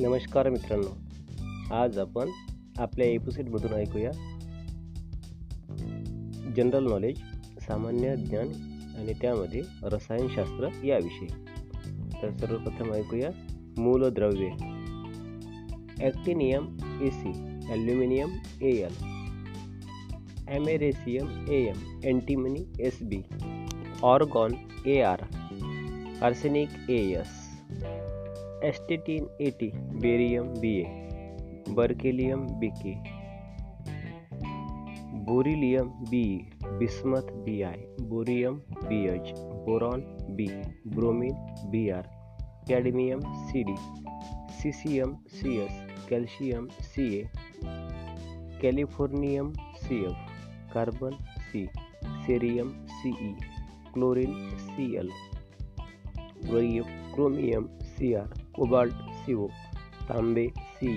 नमस्कार मित्रांनो. आज आपण आपल्या एपिसोडमधून ऐकूया जनरल नॉलेज सामान्य ज्ञान आणि त्यामध्ये रसायनशास्त्र याविषयी. तर सर्वप्रथम ऐकूया मूलद्रव्ये actinium A C aluminium A L americium A M antimony S B argon A R arsenic A S astatine A T barium B A berkelium B K beryllium B bismuth B I bohrium B H boron B bromine B R cadmium C D caesium C S calcium C A californium C F carbon C cerium C E chlorine C L chromium C R cobalt C O तांबे C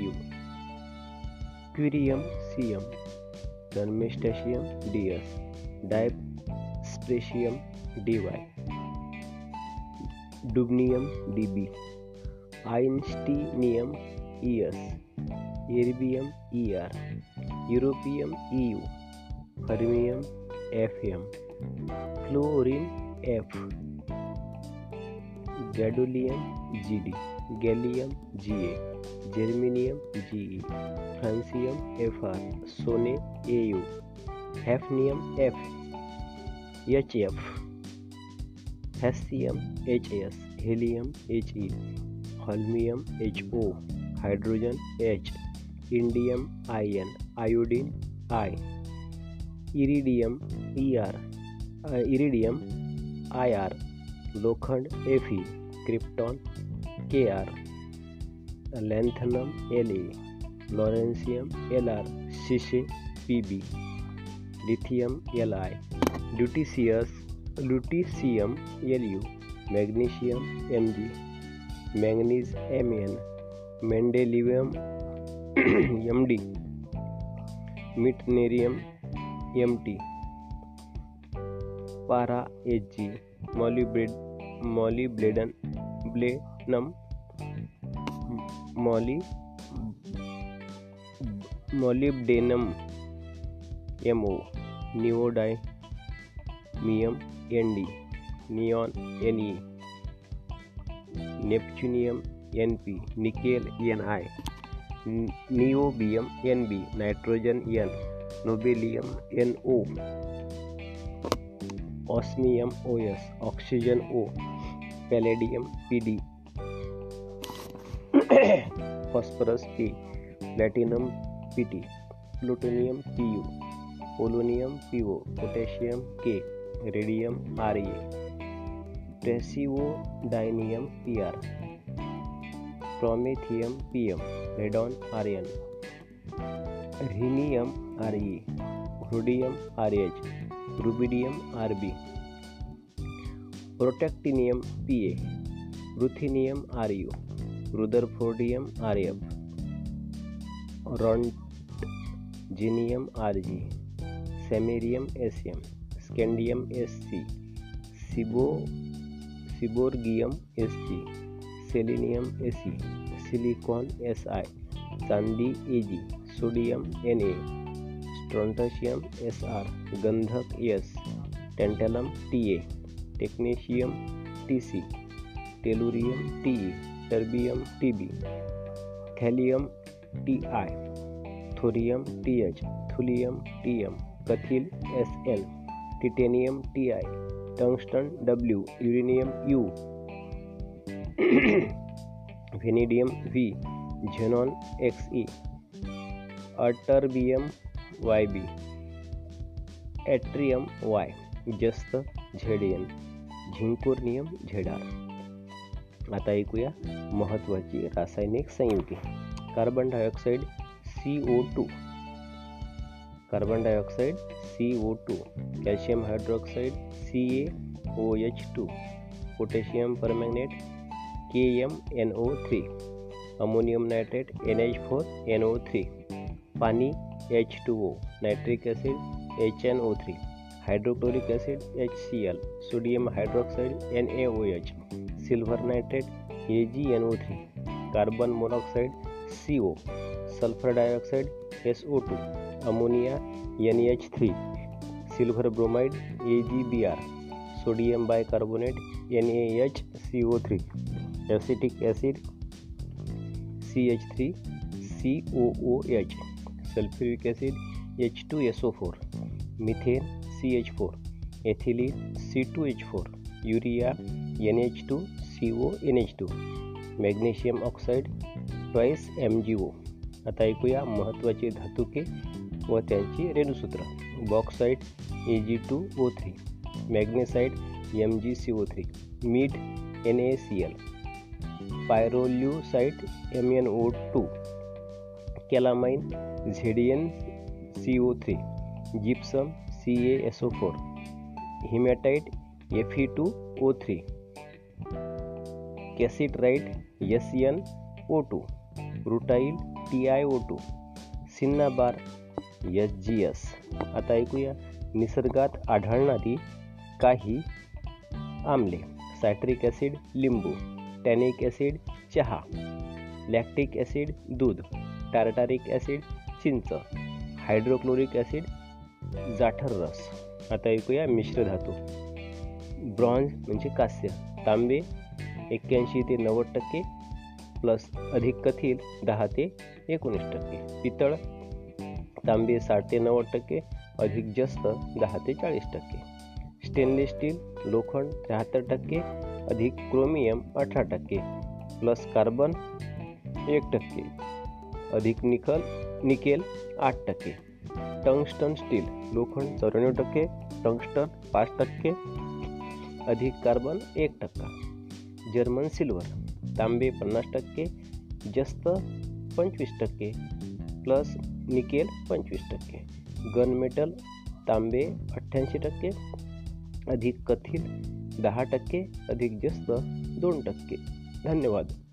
curium C M darmstadtium D S dysprosium D Y dubnium D B einsteinium E S erbium E R europium E U fermium F M fluorine F gadolinium G D gallium G A germanium G E francium F R सोने A U hafnium F H F hassium H S helium H E holmium H O hydrogen H indium I N iodine I iridium E R iridium I R लोखंड F E krypton K R lanthanum L A lawrencium L R शिशे P B lithium L I lutetius lutetium L U magnesium M G manganese M N mendelevium M D meitnerium M T पारा H G molybred molybleden blenum moly molybdenum M O neodymium N D, neon, N neptunium, N P, nickel, N I niobium, N B nitrogen N, nobelium, N O osmium O S oxygen O, palladium, P D phosphorus P platinum P T plutonium P U polonium P O potassium K radium R A praseodymium P R promethium P M radon R N rhenium R E rhodium R H rubidium R B protactinium P A ruthenium R U rutherfordium R F roentgenium R G samarium S M scandium S C seabo, seaborgium S C selenium S silicon S I चांदी A G sodium N A strontium S R गंधक S, tantalum T A technetium T C tellurium T E terbium T B thallium T I thorium T H thulium T M कथिल S N titanium T I tungsten W uranium U vanadium V xenon X E ytterbium Y B yttrium Y जस्त Z N zirconium Z R आता ऐकूया महत्त्वाची रासायनिक संयुगे। Carbon dioxide C O two carbon dioxide C O two calcium hydroxide C A O H two potassium permanganate K M N O three ammonium nitrate N H four N O three पाणी H two O nitric acid H N O three hydrochloric acid H C L sodium hydroxide N A O H silver nitrate A G N O three carbon monoxide C O sulphur dioxide S O two ammonia N H three silver bromide A G B R sodium bicarbonate N A H C O three acetic acid C H three C O O H sulphuric acid H two S O four methane C H four ethylene C two H four urea N H two N magnesium oxide twice M G O आता ऐकूया महत्त्वाचे धातुके व त्यांची रेणुसूत्र. Bauxite A G two O three magnesite M G C O three मीठ N A C L pyrolusite M N O two calamine Z N C O three gypsum C A S O four hematite F E two O three cassiterite S N O two rutile T I O two cinnabar S G S आता ऐकूया निसर्गात आढळणारी काही आमले. Citric acid लिंबू tannic acid चहा lactic acid दूध tartaric acid चिंच हायड्रोक्लोरिक ॲसिड जाठर रस. आता ऐकूया मिश्र धातू. ब्रॉन्झ म्हणजे कास्य. तांबे एक्क्याऐंशी ते नव्वद टक्के प्लस अधिक कथील दहा ते एकोणीस टक्के. पितळ तांबे साठ ते नव्वद टक्के अधिक जास्त दहा ते चाळीस टक्के. स्टेनलेस स्टील लोखंड त्र्याहत्तर टक्के अधिक क्रोमियम अठरा टक्के प्लस कार्बन एक टक्के अधिक निकल निकेल आठ टक्के. टंगस्टन स्टील लोखंड चौऱ्याण्णव टक्के टंगस्टन पाच टक्के अधिक कार्बन एक टक्का. जर्मन सिल्वर, तांबे पन्नास टक्के, जस्त पंचवीस टक्के, प्लस निकेल पंचवीस टक्के, गन मेटल, तांबे अठ्ठ्याऐंशी टक्के, अधिक कथित दहा टक्के, अधिक जस्त दोन टक्के. धन्यवाद.